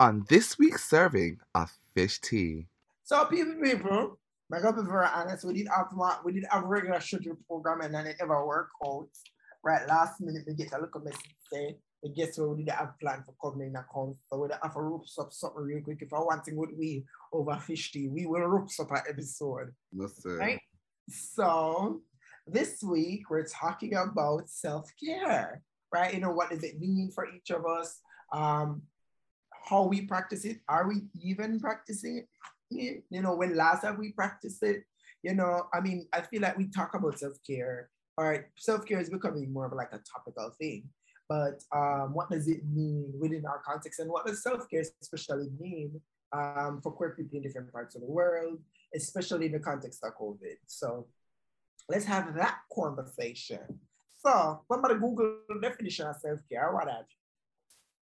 on this week's serving of fish tea. So people, people, I gotta be very honest. We did have we did have a regular schedule program and then it never worked out. Right, last minute we get a little message say the guess what we did have plan for covering account. So we have to rope up something real quick. If I want to would we over fish tea, we will rope up an episode. Listen. Right? So this week we're talking about self-care, right? You know, what does it mean for each of us? Um, how we practice it. Are we even practicing it? You know, when last have we practiced it? You know, I mean, I feel like we talk about self-care, or self-care is becoming more of like a topical thing. But um, what does it mean within our context, and what does self-care especially mean um, for queer people in different parts of the world, especially in the context of COVID? So let's have that conversation. So, what about the Google definition of self-care? What have you?